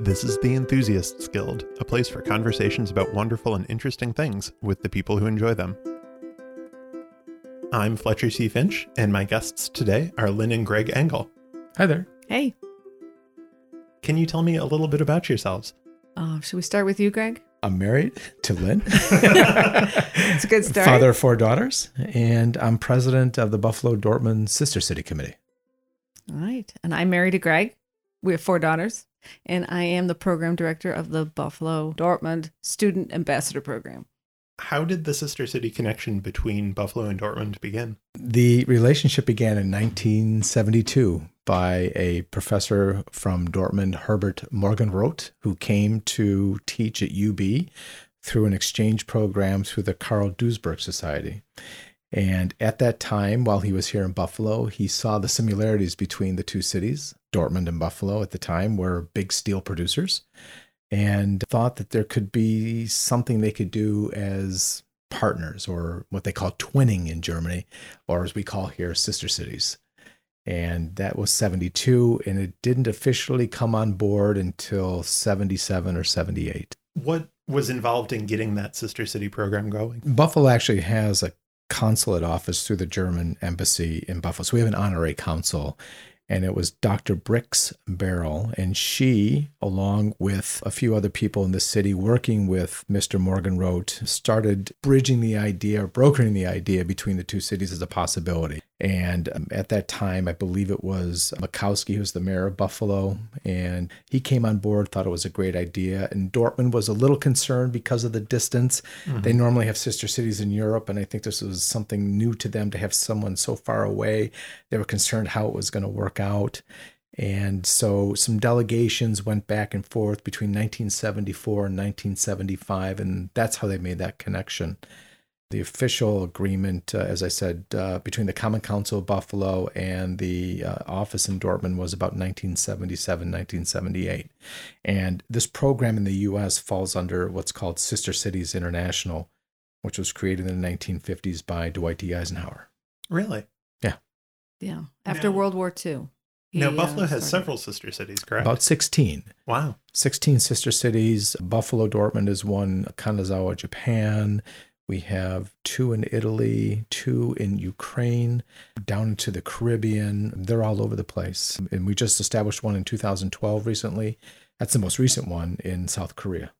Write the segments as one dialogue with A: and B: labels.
A: This is the Enthusiasts Guild, a place for conversations about wonderful and interesting things with the people who enjoy them. I'm Fletcher C. Finch, and my guests today are Lynn and Greg Engle.
B: Hi there.
C: Hey,
A: Can you tell me a little bit about yourselves?
C: uh, should we start with you, Greg?
B: I'm married to Lynn.
C: It's a good start.
B: Father of four daughters, and I'm president of the Buffalo Dortmund Sister City Committee.
C: All right. And I'm married to Greg. We have four daughters. And I am the program director of the Buffalo Dortmund Student Ambassador Program.
A: How did the Sister City connection between Buffalo and Dortmund begin?
B: The relationship began in 1972 by a professor from Dortmund, Herbert Morgenroth, who came to teach at UB through an exchange program through the Carl Duisberg Society. And at that time, while he was here in Buffalo, he saw the similarities between the two cities. Dortmund and Buffalo at the time were big steel producers and thought that there could be something they could do as partners or what they call twinning in Germany, or as we call here, sister cities. And that was 72, and it didn't officially come on board until 77 or 78.
A: What was involved in getting that Sister City program going?
B: Buffalo actually has a consulate office through the German embassy in Buffalo. So we have an honorary consul, and it was Dr. Bricks Barrel. And she, along with a few other people in the city working with Mr. Morgenroth, started bridging the idea, or brokering the idea between the two cities as a possibility. And um, at that time, I believe it was Makowski, who was the mayor of Buffalo, and he came on board, thought it was a great idea. And Dortmund was a little concerned because of the distance. They normally have sister cities in Europe, and I think this was something new to them to have someone so far away. They were concerned how it was going to work out. And so some delegations went back and forth between 1974 and 1975, and that's how they made that connection. The official agreement, uh, as I said, uh, between the Common Council of Buffalo and the uh, office in Dortmund was about 1977, 1978. And this program in the U.S. falls under what's called Sister Cities International, which was created in the 1950s by Dwight D. Eisenhower.
A: Really?
C: Yeah. After
A: Now-
C: World War II.
A: now,
C: he,
A: Buffalo
C: uh,
A: has
C: started.
A: several sister cities, correct?
B: About 16.
A: wow.
B: 16 sister cities. Buffalo Dortmund is one, Kanazawa, Japan. We have two in Italy, two in Ukraine, down into the Caribbean. They're all over the place. And we just established one in 2012 recently. That's the most recent one in South Korea.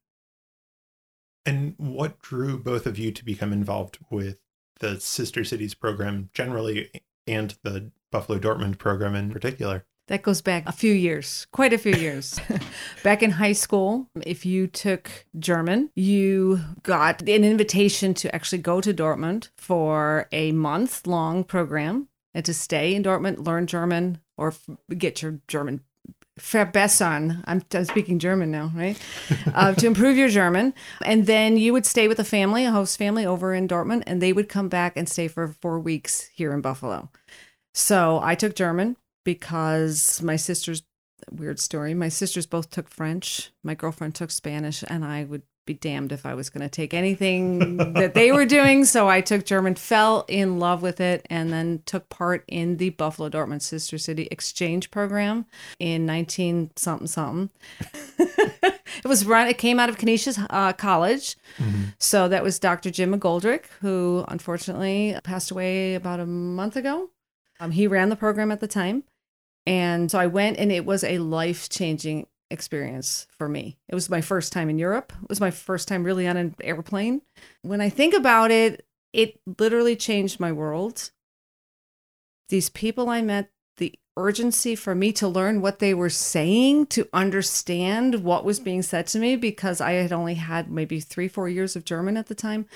A: And what drew both of you to become involved with the Sister Cities program generally and the Buffalo Dortmund program in particular?
C: That goes back a few years, quite a few years. back in high school, if you took German, you got an invitation to actually go to Dortmund for a month long program and to stay in Dortmund, learn German, or get your German verbessern. I'm, I'm speaking German now, right? uh, to improve your German. And then you would stay with a family, a host family over in Dortmund, and they would come back and stay for four weeks here in Buffalo. So I took German because my sisters, weird story, my sisters both took French. My girlfriend took Spanish, and I would be damned if I was going to take anything that they were doing. So I took German, fell in love with it, and then took part in the Buffalo Dortmund Sister City Exchange Program in 19 something something. it was run, it came out of Canisius uh, College. So that was Dr. Jim McGoldrick, who unfortunately passed away about a month ago. Um, he ran the program at the time. And so I went, and it was a life changing experience for me. It was my first time in Europe. It was my first time really on an airplane. When I think about it, it literally changed my world. These people I met, the urgency for me to learn what they were saying, to understand what was being said to me, because I had only had maybe three, four years of German at the time.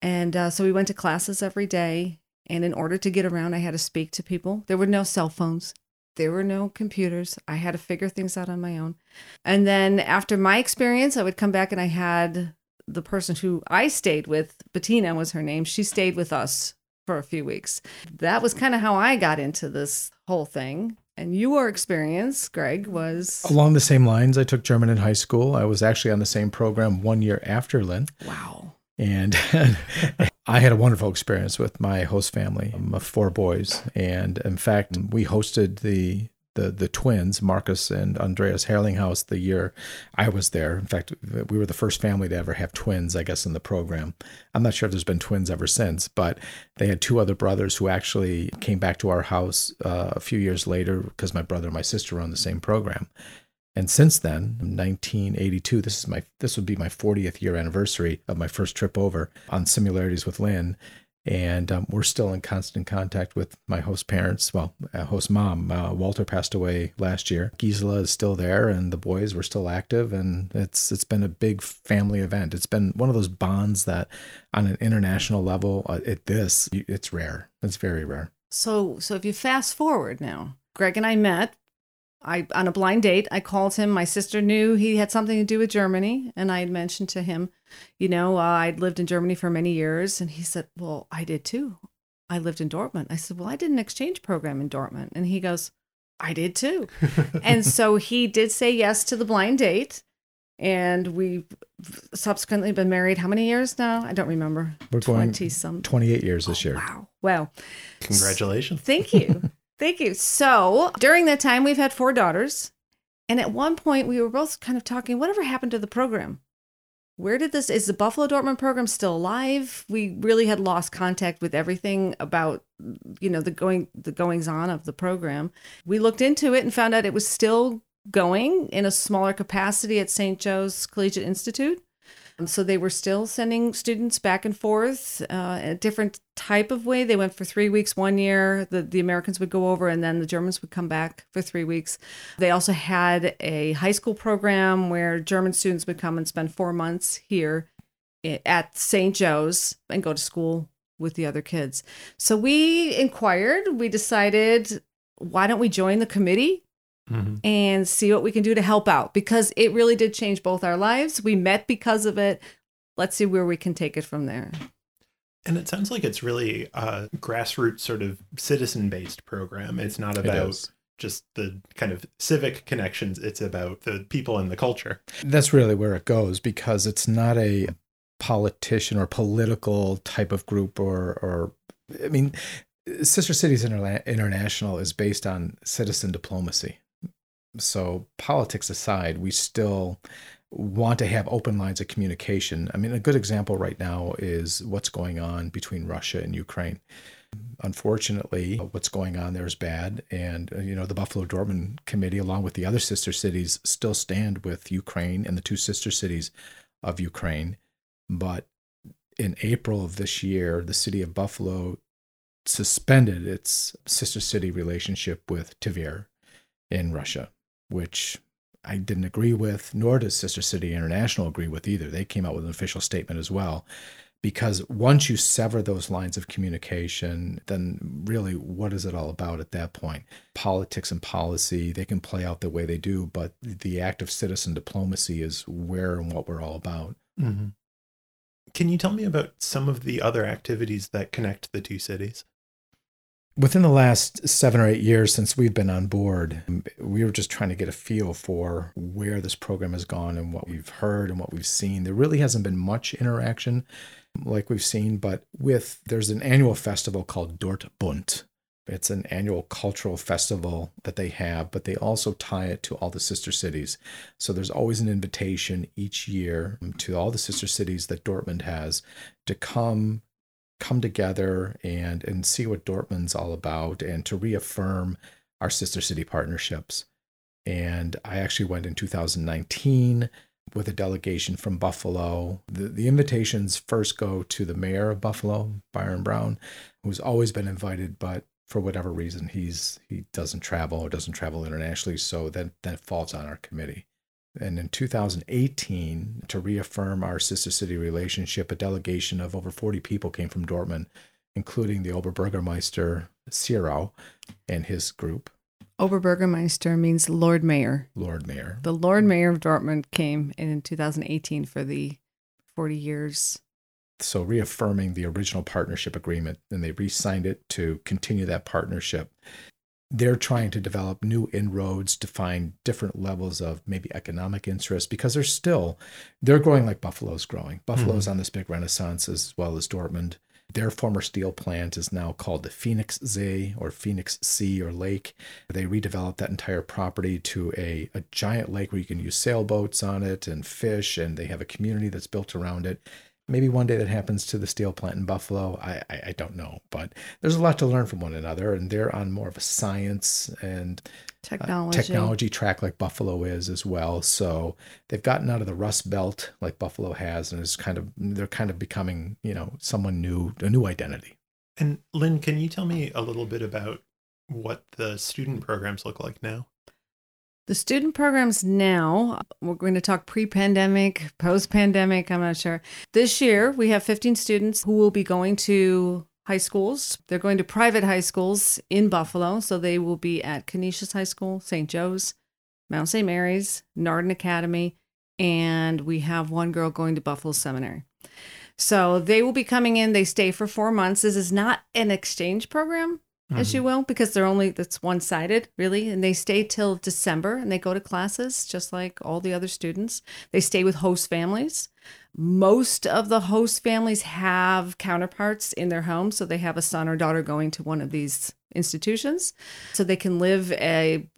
C: And uh, so we went to classes every day. And in order to get around, I had to speak to people. There were no cell phones, there were no computers. I had to figure things out on my own. And then after my experience, I would come back and I had the person who I stayed with, Bettina was her name, she stayed with us for a few weeks. That was kind of how I got into this whole thing. And your experience, Greg, was
B: Along the same lines, I took German in high school. I was actually on the same program one year after Lynn.
C: wow.
B: And I had a wonderful experience with my host family um, of four boys. And in fact, we hosted the the the twins, Marcus and Andreas Herlinghaus, the year I was there. In fact, we were the first family to ever have twins, I guess, in the program. I'm not sure if there's been twins ever since, but they had two other brothers who actually came back to our house uh, a few years later because my brother and my sister were on the same program. And since then, 1982, this is my this would be my 40th year anniversary of my first trip over on similarities with Lynn. And um, we're still in constant contact with my host parents. Well, uh, host mom, uh, Walter passed away last year. Gisela is still there, and the boys were still active. And it's it's been a big family event. It's been one of those bonds that, on an international level, uh, at this, it's rare. It's very rare.
C: So, so if you fast forward now, Greg and I met I on a blind date. I called him. My sister knew he had something to do with Germany, and I had mentioned to him, you know, uh, I'd lived in Germany for many years, and he said, "Well, I did too. I lived in Dortmund." I said, "Well, I did an exchange program in Dortmund," and he goes, "I did too." and so he did say yes to the blind date, and we've subsequently been married. How many years now? I don't remember.
B: We're
C: 20 some.
B: 28 years this
C: Oh,
B: year.
C: wow. Well,
A: Congratulations.
C: Thank you. Thank you. So during that time, we've had four daughters. And at one point, we were both kind of talking, whatever happened to the program? Where did this, is the Buffalo Dortmund program still alive? We really had lost contact with everything about, you know, the going, the goings on of the program. We looked into it and found out it was still going in a smaller capacity at St. Joe's Collegiate Institute. And so they were still sending students back and forth uh, a different type of way. They went for three weeks one year. The, the Americans would go over and then the Germans would come back for three weeks. They also had a high school program where German students would come and spend four months here at St. Joe's and go to school with the other kids. So we inquired, we decided, why don't we join the committee?
A: Mhm.
C: and see what we can do to help out because it really did change both our lives. We met because of it. Let's see where we can take it from there.
A: And it sounds like it's really a grassroots sort of citizen based program. It's not about
B: is.
A: just the kind of civic connections, it's about the people and the culture.
B: That's really where it goes because it's not a politician or political type of group or or I mean Sister Cities Interla- International is based on citizen diplomacy. So politics aside, we still want to have open lines of communication. I mean, a good example right now is what's going on between Russia and Ukraine. Unfortunately, what's going on there is bad. And, uh, you know, the Buffalo Dortmund Committee, along with the other sister cities, still stand with Ukraine and the two sister cities of Ukraine. But in April of this year, the city of Buffalo suspended its sister city relationship with Tver in Russia, which I didn't agree with, nor does Sister City International agree with either. They came out with an official statement as well. Because once you sever those lines of communication, then really what is it all about at that point? Politics and policy, they can play out the way they do, but the act of citizen diplomacy is where and what we're all about.
A: Mm-hmm. Can you tell me about some of the other activities that connect the two cities?
B: Within the last seven or eight years since we've been on board, we were just trying to get a feel for where this program has gone and what we've heard and what we've seen. There really hasn't been much interaction like we've seen, but with there's an annual festival called DortBunt. It's an annual cultural festival that they have, but they also tie it to all the sister cities. So there's always an invitation each year to all the sister cities that Dortmund has to come come together and and see what Dortmund's all about and to reaffirm our sister city partnerships. And I actually went in 2019 with a delegation from Buffalo. The, the invitations first go to the mayor of Buffalo, Byron Brown, who's always been invited, but for whatever reason he's he doesn't travel or doesn't travel internationally, so then that falls on our committee. And in 2018, to reaffirm our sister city relationship, a delegation of over 40 people came from Dortmund, including the Oberbürgermeister Sierau and his group,
C: Oberbürgermeister means Lord Mayor.
B: Lord Mayor.
C: The Lord Mayor of Dortmund came in 2018 for the 40 years.
B: So reaffirming the original partnership agreement, and they re-signed it to continue that partnership. They're trying to develop new inroads to find different levels of maybe economic interest because they're still they're growing like Buffalo's growing. Buffalo's hmm. on this big renaissance as well as Dortmund. Their former steel plant is now called the Phoenix See or Phoenix Sea or Lake. They redeveloped that entire property to a, a giant lake where you can use sailboats on it and fish, and they have a community that's built around it. Maybe one day that happens to the steel plant in Buffalo. I, I, I don't know, but there's a lot to learn from one another, and they're on more of a science and
C: technology.
B: Uh, technology track like Buffalo is as well. So they've gotten out of the rust belt like Buffalo has, and is kind of they're kind of becoming you know someone new, a new identity.
A: And Lynn, can you tell me a little bit about what the student programs look like now?
C: The student programs now, we're going to talk pre pandemic, post pandemic, I'm not sure. This year, we have 15 students who will be going to high schools. They're going to private high schools in Buffalo. So they will be at Canisius High School, St. Joe's, Mount St. Mary's, Nardin Academy, and we have one girl going to Buffalo Seminary. So they will be coming in. They stay for four months. This is not an exchange program mm-hmm. as you will, because they're only that's one sided really, and they stay till December and they go to classes just like all the other students. They stay with host families. Most of the host families have counterparts in their home, so they have a son or daughter going to one of these institutions, so they can live a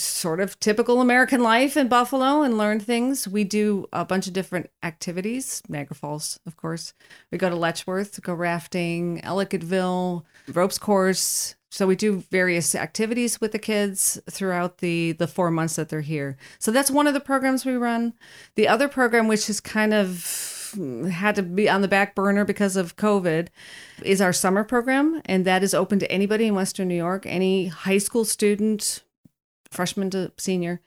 C: sort of typical American life in Buffalo and learn things. We do a bunch of different activities, Niagara Falls, of course. We go to Letchworth, go rafting, Ellicottville, ropes course. So we do various activities with the kids throughout the the 4 months that they're here. So that's one of the programs we run. The other program which is kind of had to be on the back burner because of COVID is our summer program. And that is open to anybody in Western New York, any high school student, freshman to senior.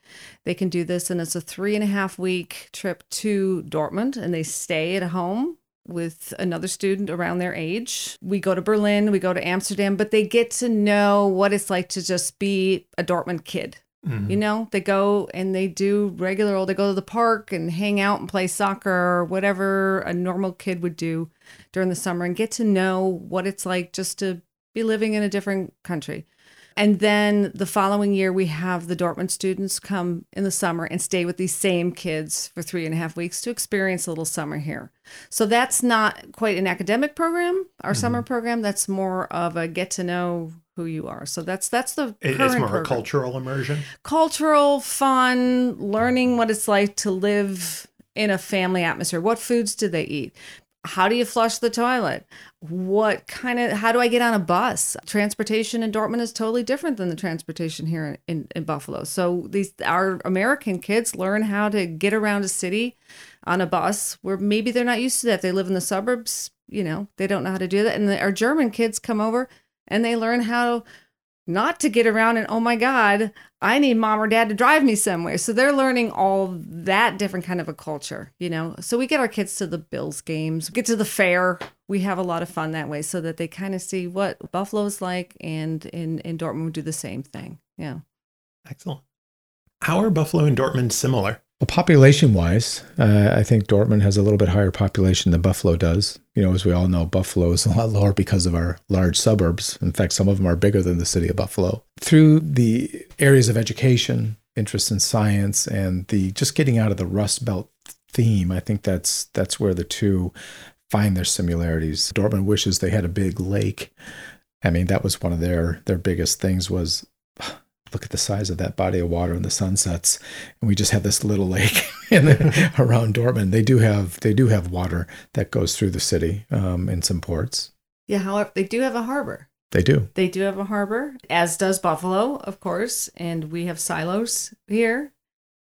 C: They can do this, and it's a three and a half week trip to Dortmund, and they stay at home with another student around their age. We go to Berlin, we go to Amsterdam, but they get to know what it's like to just be a Dortmund kid. Mm-hmm. You know, they go and they do regular, old, they go to the park and hang out and play soccer or whatever a normal kid would do during the summer and get to know what it's like just to be living in a different country. And then the following year, we have the Dortmund students come in the summer and stay with these same kids for three and a half weeks to experience a little summer here. So that's not quite an academic program, our mm-hmm. summer program. That's more of a get to know who you are. So that's that's the
A: it's more program. a cultural immersion.
C: Cultural, fun, learning what it's like to live in a family atmosphere. What foods do they eat? How do you flush the toilet? What kind of, how do I get on a bus? Transportation in Dortmund is totally different than the transportation here in, in Buffalo. So these, our American kids learn how to get around a city on a bus where maybe they're not used to that. They live in the suburbs, you know, they don't know how to do that. And the, our German kids come over and they learn how not to get around and oh my god i need mom or dad to drive me somewhere. So they're learning all that different kind of a culture you know? So we get our kids to the bills games get to the fair. We have a lot of fun that way so that they kind of see what buffalo's like and in in dortmund do the same thing yeah.
A: Excellent. How are buffalo and dortmund similar
B: well, population wise, uh, I think Dortmund has a little bit higher population than Buffalo does. You know, as we all know, Buffalo is a lot lower because of our large suburbs. In fact, some of them are bigger than the city of Buffalo. Through the areas of education, interest in science, and the just getting out of the Rust Belt theme, I think that's that's where the two find their similarities. Dortmund wishes they had a big lake. I mean, that was one of their their biggest things was look at the size of that body of water and the sunsets and we just have this little lake in the, around dortmund. They do have they do have water that goes through the city um, in some ports.
C: Yeah however they do have a harbor.
B: They do.
C: They do have a harbor as does buffalo of course and we have silos here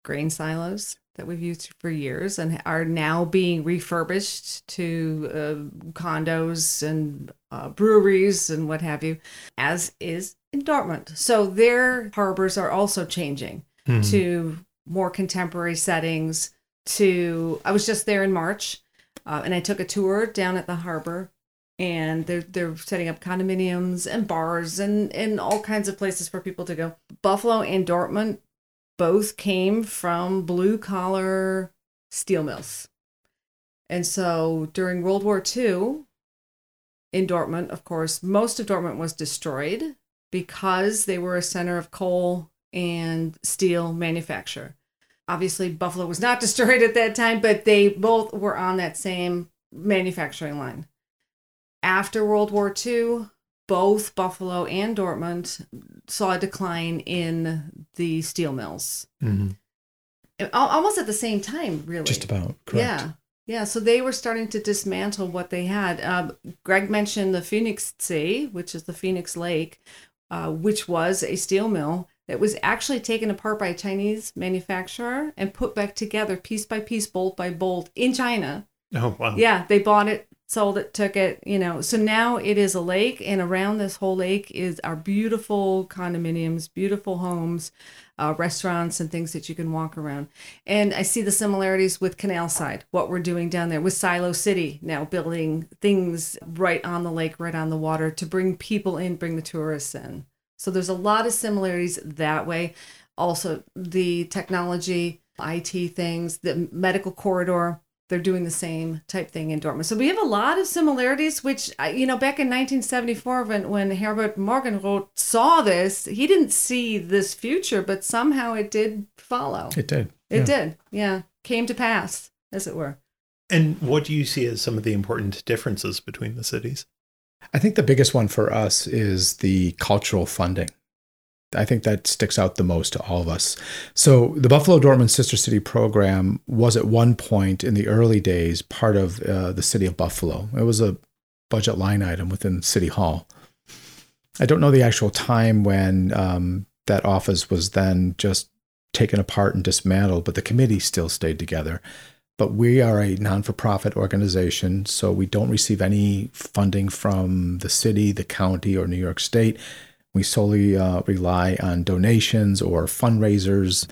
C: grain silos that we've used for years and are now being refurbished to uh, condos and uh, breweries and what have you, as is in Dortmund. So their harbors are also changing mm-hmm. to more contemporary settings. To I was just there in March, uh, and I took a tour down at the harbor, and they're they're setting up condominiums and bars and and all kinds of places for people to go. Buffalo and Dortmund both came from blue collar steel mills. And so during World War II, in Dortmund, of course, most of Dortmund was destroyed because they were a center of coal and steel manufacture. Obviously, Buffalo was not destroyed at that time, but they both were on that same manufacturing line. after World War II, both Buffalo and Dortmund saw a decline in the steel mills.
A: hmm
C: Almost at the same time, really.
B: Just about correct.
C: Yeah. Yeah. So they were starting to dismantle what they had. Um, Greg mentioned the Phoenix Sea, which is the Phoenix Lake, uh, which was a steel mill that was actually taken apart by a Chinese manufacturer and put back together piece by piece, bolt by bolt in China.
A: Oh wow.
C: Yeah. They bought it, sold it, took it, you know. So now it is a lake, and around this whole lake is our beautiful condominiums, beautiful homes, uh, restaurants, and things that you can walk around. And I see the similarities with Canal Side, what we're doing down there with Silo City now building things right on the lake, right on the water to bring people in, bring the tourists in. So there's a lot of similarities that way. Also, the technology, IT things, the medical corridor, they're doing the same type thing in Dortmund. So we have a lot of similarities, which, you know, back in 1974, when, when Herbert Morgenroth saw this, he didn't see this future, but somehow it did follow.
B: It did.
C: It
B: Yeah.
C: did. Yeah. Came to pass, as it were.
A: And what do you see as some of the important differences between the cities?
B: I think the biggest one for us is the cultural funding. I think that sticks out the most to all of us. So, the Buffalo Dortmund Sister City program was at one point in the early days part of uh, the city of Buffalo. It was a budget line item within City Hall. I don't know the actual time when um, that office was then just taken apart and dismantled, but the committee still stayed together. But we are a non for profit organization, so we don't receive any funding from the city, the county, or New York State. We solely uh, rely on donations or fundraisers,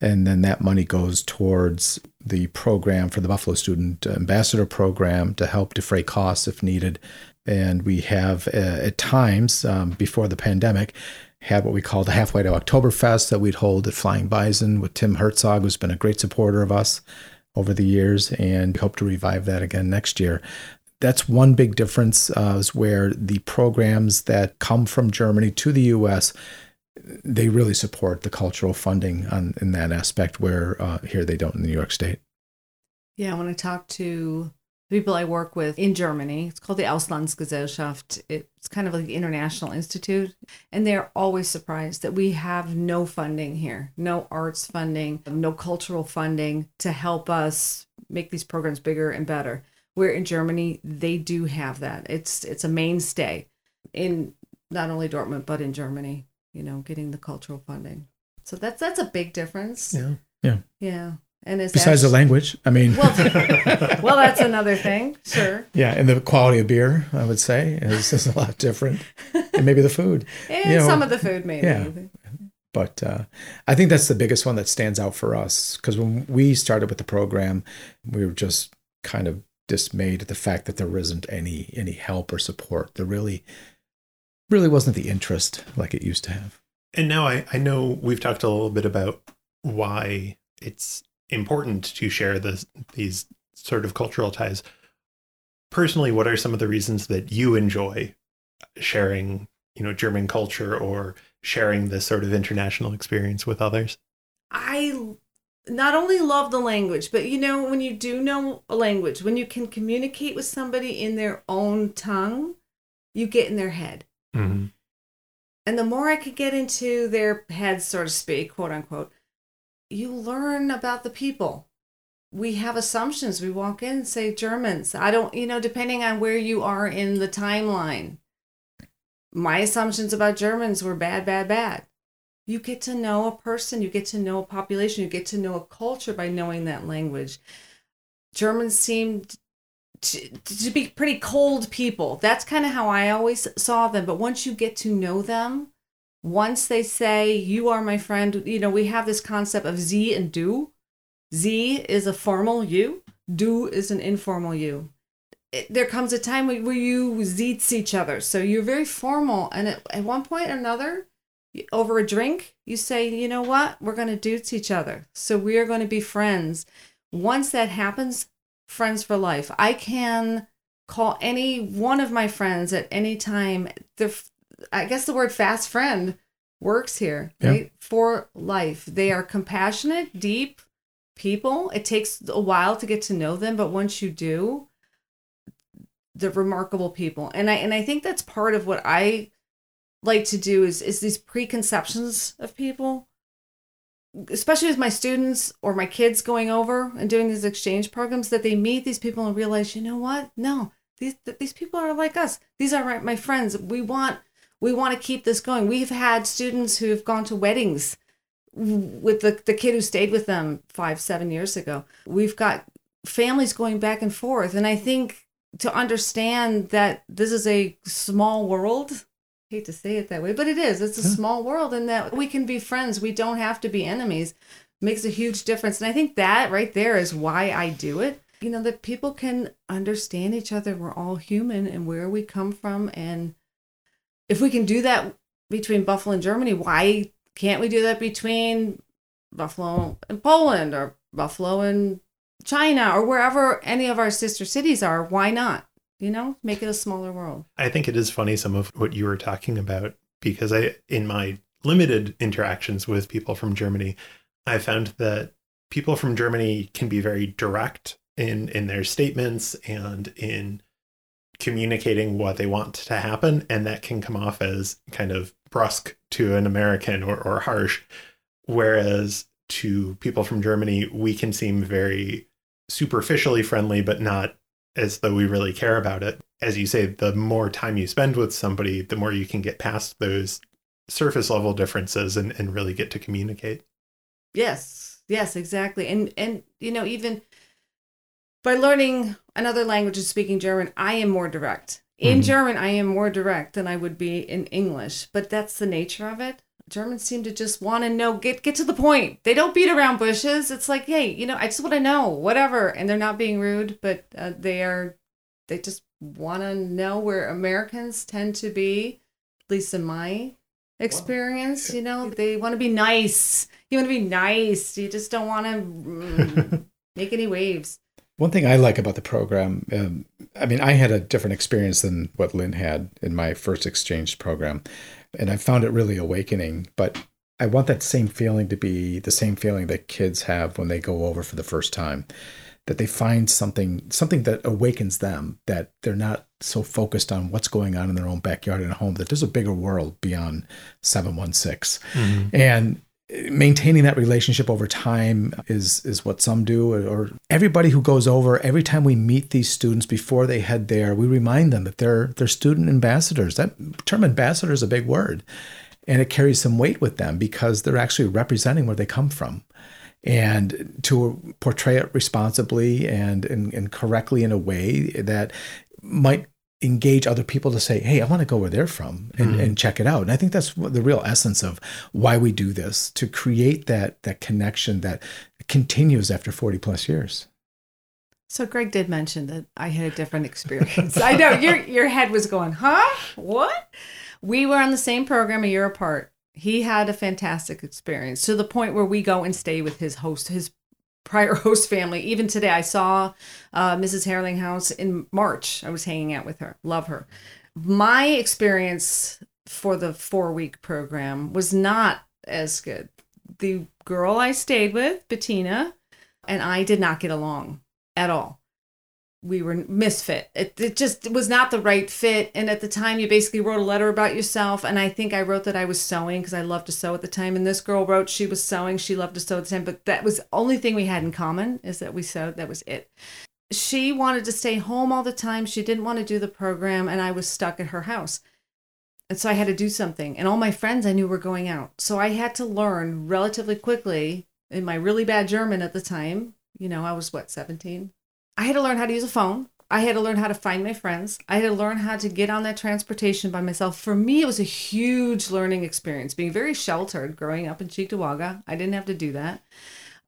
B: and then that money goes towards the program for the Buffalo Student Ambassador Program to help defray costs if needed. And we have, uh, at times um, before the pandemic, had what we call the Halfway to Oktoberfest that we'd hold at Flying Bison with Tim Herzog, who's been a great supporter of us over the years, and hope to revive that again next year. That's one big difference, uh, is where the programs that come from Germany to the U.S. they really support the cultural funding on in that aspect, where uh, here they don't in New York State.
C: Yeah, when I talk to the people I work with in Germany, it's called the Auslandsgesellschaft. It's kind of like the International Institute. And they're always surprised that we have no funding here, no arts funding, no cultural funding to help us make these programs bigger and better. Where in Germany, they do have that. It's it's a mainstay in not only Dortmund, but in Germany, you know, getting the cultural funding. So that's that's a big difference.
A: Yeah.
C: Yeah. Yeah. And it's
B: Besides the language, I mean,
C: well, well, that's another thing. Sure.
B: yeah, and the quality of beer, I would say, is, is a lot different, and maybe the food.
C: And
B: You know,
C: some of the food, maybe.
B: yeah. But uh, I think that's the biggest one that stands out for us because when we started with the program, we were just kind of dismayed at the fact that there isn't any any help or support. There really, really wasn't the interest like it used to have.
A: And now I, I know we've talked a little bit about why it's important to share this, these sort of cultural ties. Personally, what are some of the reasons that you enjoy sharing, you know, German culture or sharing this sort of international experience with others?
C: I not only love the language, but you know, when you do know a language, when you can communicate with somebody in their own tongue, you get in their head.
A: Mm-hmm.
C: And the more I could get into their heads, so to speak, quote unquote, you learn about the people. We have assumptions. We walk in and say Germans. I don't, you know, depending on where you are in the timeline. My assumptions about Germans were bad, bad, bad. You get to know a person, you get to know a population, you get to know a culture by knowing that language. Germans seemed to, to be pretty cold people. That's kind of how I always saw them. But once you get to know them, once they say, You are my friend, you know, we have this concept of Sie and du. Sie is a formal you, du is an informal you. It, there comes a time where you zeets each other. So you're very formal. And at, at one point or another, over a drink, you say, You know what? We're going to do to each other. So we are going to be friends. Once that happens, friends for life. I can call any one of my friends at any time. The I guess the word fast friend works here,
B: Yeah.
C: right? For life. They are compassionate, deep people. It takes a while to get to know them, but once you do, the remarkable people. And I and I think that's part of what I like to do is is these preconceptions of people especially with my students or my kids going over and doing these exchange programs that they meet these people and realize you know what? No these these people are like us. These are my friends. We want we want to keep this going. We've had students who've gone to weddings with the, the kid who stayed with them five seven years ago. We've got families going back and forth. And i think to understand that this is a small world hate to say it that way, but it is. It's a yeah. small world and that we can be friends. We don't have to be enemies. Makes a huge difference. And I think that right there is why I do it. You know, that people can understand each other. We're all human and where we come from. And if we can do that between Buffalo and Germany, why can't we do that between Buffalo and Poland or Buffalo and China or wherever any of our sister cities are? Why not? You know make it a smaller world.
A: I think it is funny some of what you were talking about because i in my limited interactions with people from germany i found that people from germany can be very direct in in their statements and in communicating what they want to happen and that can come off as kind of brusque to an american or, or harsh. Whereas to people from germany we can seem very superficially friendly but not as though we really care about it. As you say, the more time you spend with somebody, the more you can get past those surface level differences and, and really get to communicate.
C: Yes, yes, exactly. And and you know, even by learning another language and speaking German, I am more direct. In mm-hmm. German, I am more direct than I would be in English, but that's the nature of it. Germans seem to just want to know, get get to the point. They don't beat around bushes. It's like, hey, you know, I just want to know, whatever. And they're not being rude, but uh, they are. They just want to know where Americans tend to be, at least in my experience. You know, they want to be nice. You want to be nice. You just don't want to mm, make any waves.
B: One thing I like about the program, um, I mean, I had a different experience than what Lynn had in my first exchange program and I found it really awakening. But I want that same feeling to be the same feeling that kids have when they go over for the first time. That they find something something that awakens them, that they're not so focused on what's going on in their own backyard and home, that there's a bigger world beyond 716. Mm-hmm. And maintaining that relationship over time is is what some do or, everybody who goes over every time we meet these students before they head there we remind them that they're they're student ambassadors. That term ambassador is a big word and it carries some weight with them because they're actually representing where they come from. And to portray it responsibly and, and, and correctly in a way that might engage other people to say, hey, I want to go where they're from and, mm-hmm. and check it out. And I think that's the real essence of why we do this to create that that connection that continues after 40 plus years.
C: So Greg did mention that I had a different experience. I know your your head was going, huh? What? We were on the same program a year apart. He had a fantastic experience to the point where we go and stay with his host, his prior host family. Even today, I saw uh, Mrs. Herlinghaus in March. I was hanging out with her. Love her. My experience for the four week program was not as good. The girl I stayed with, Bettina, and I did not get along at all we were misfit. It, it just was not the right fit. And at the time, you basically wrote a letter about yourself. And I think I wrote that I was sewing because I loved to sew at the time. And this girl wrote she was sewing. She loved to sew at the time. But that was the only thing we had in common is that we sewed. That was it. She wanted to stay home all the time. She didn't want to do the program. And I was stuck at her house. And so I had to do something. And all my friends I knew were going out. So I had to learn relatively quickly in my really bad German at the time. You know, I was what, 17? I had to learn how to use a phone. I had to learn how to find my friends. I had to learn how to get on that transportation by myself. For me, it was a huge learning experience, being very sheltered growing up in Cheektowaga. I didn't have to do that.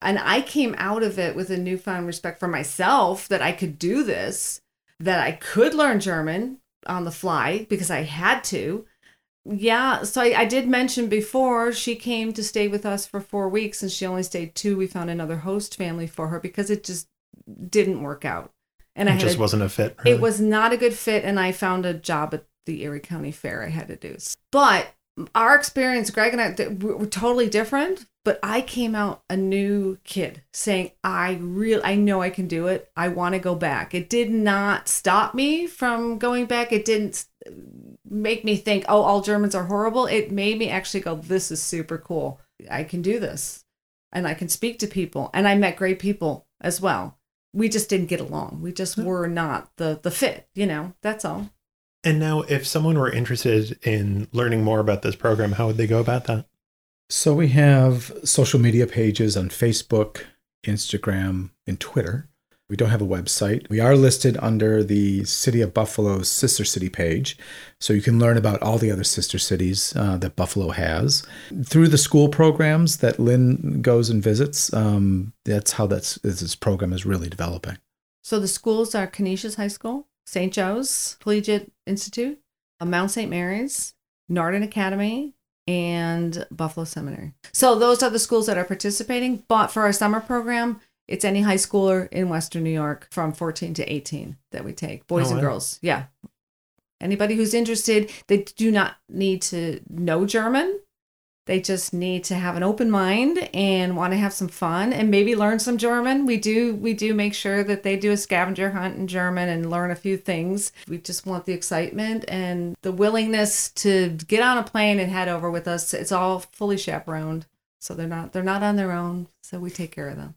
C: And I came out of it with a newfound respect for myself that I could do this, that I could learn German on the fly because I had to. Yeah, so I, I, did mention before she came to stay with us for four weeks and she only stayed two. We found another host family for her because it just didn't work out.
A: And it I just a, wasn't a fit.
C: Really? It was not a good fit, and I found a job at the Erie County Fair. I had to do, but our experience, Greg and I, were totally different. But I came out a new kid, saying, "I real, I know I can do it. I want to go back." It did not stop me from going back. It didn't make me think, "Oh, all Germans are horrible." It made me actually go, "This is super cool. I can do this, and I can speak to people." And I met great people as well. We just didn't get along. We just were not the the fit. You know, that's all.
A: And now, if someone were interested in learning more about this program, how would they go about that?
B: So we have social media pages on Facebook, Instagram, and Twitter. We don't have a website. We are listed under the City of Buffalo's sister city page. So you can learn about all the other sister cities uh, that Buffalo has. Through the school programs that Lynn goes and visits, um, that's how that's, this program is really developing.
C: So the schools are Canisius High School, St. Joe's Collegiate Institute, uh, Mount St. Mary's, Nardin Academy, and Buffalo Seminary. So those are the schools that are participating. But for our summer program, it's any high schooler in Western New York from 14 to 18 that we take, boys
A: Oh,
C: and
A: wow.
C: girls. Yeah. Anybody who's interested, they do not need to know German. They just need to have an open mind and want to have some fun and maybe learn some German. We do we do make sure that they do a scavenger hunt in German and learn a few things. We just want the excitement and the willingness to get on a plane and head over with us. It's all fully chaperoned. So they're not they're not on their own. So we take care of them.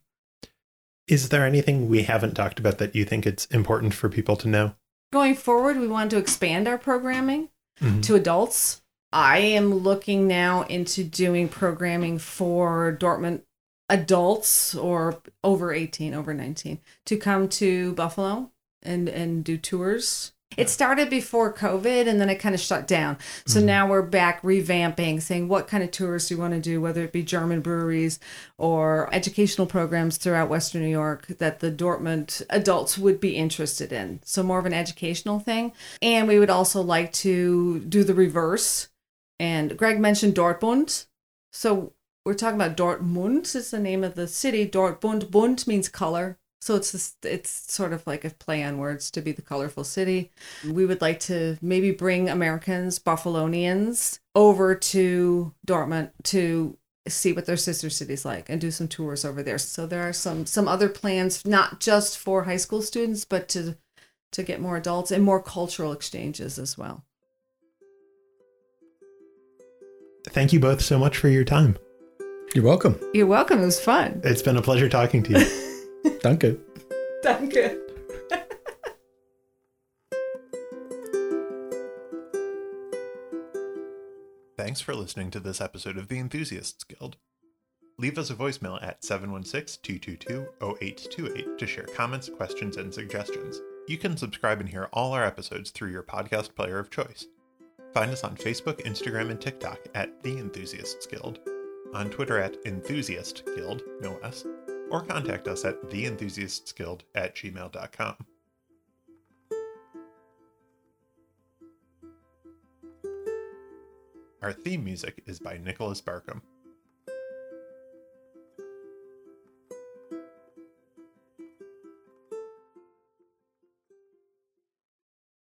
A: Is there anything we haven't talked about that you think it's important for people to know?
C: Going forward, we want to expand our programming
A: Mhm.
C: to adults. I am looking now into doing programming for Dortmund adults or over 18, over 19 to come to Buffalo and and do tours. It started before COVID and then it kind of shut down. So
A: Mhm.
C: now we're back revamping, saying what kind of tours do you want to do, whether it be German breweries or educational programs throughout Western New York that the Dortmund adults would be interested in. So more of an educational thing. And we would also like to do the reverse. And Greg mentioned Dortmund. So we're talking about Dortmund It's the name of the city. Dortmund, Bunt means color. So it's this, it's sort of like a play on words to be the colorful city. We would like to maybe bring Americans, Buffalonians, over to Dortmund to see what their sister cities like and do some tours over there. So there are some some other plans, not just for high school students, but to to get more adults and more cultural exchanges as well.
A: Thank you both so much for your time.
B: You're welcome.
C: You're welcome. It was fun.
A: It's been a pleasure talking to you.
B: Danke.
C: Danke.
A: Thanks for listening to this episode of The Enthusiasts Guild. Leave us a voicemail at 716 222 0828 to share comments, questions, and suggestions. You can subscribe and hear all our episodes through your podcast player of choice. Find us on Facebook, Instagram, and TikTok at The Enthusiasts Guild, on Twitter at Enthusiast Guild, no S, or contact us at theenthusiastsguild at gmail.com. Our theme music is by Nicholas Barkham.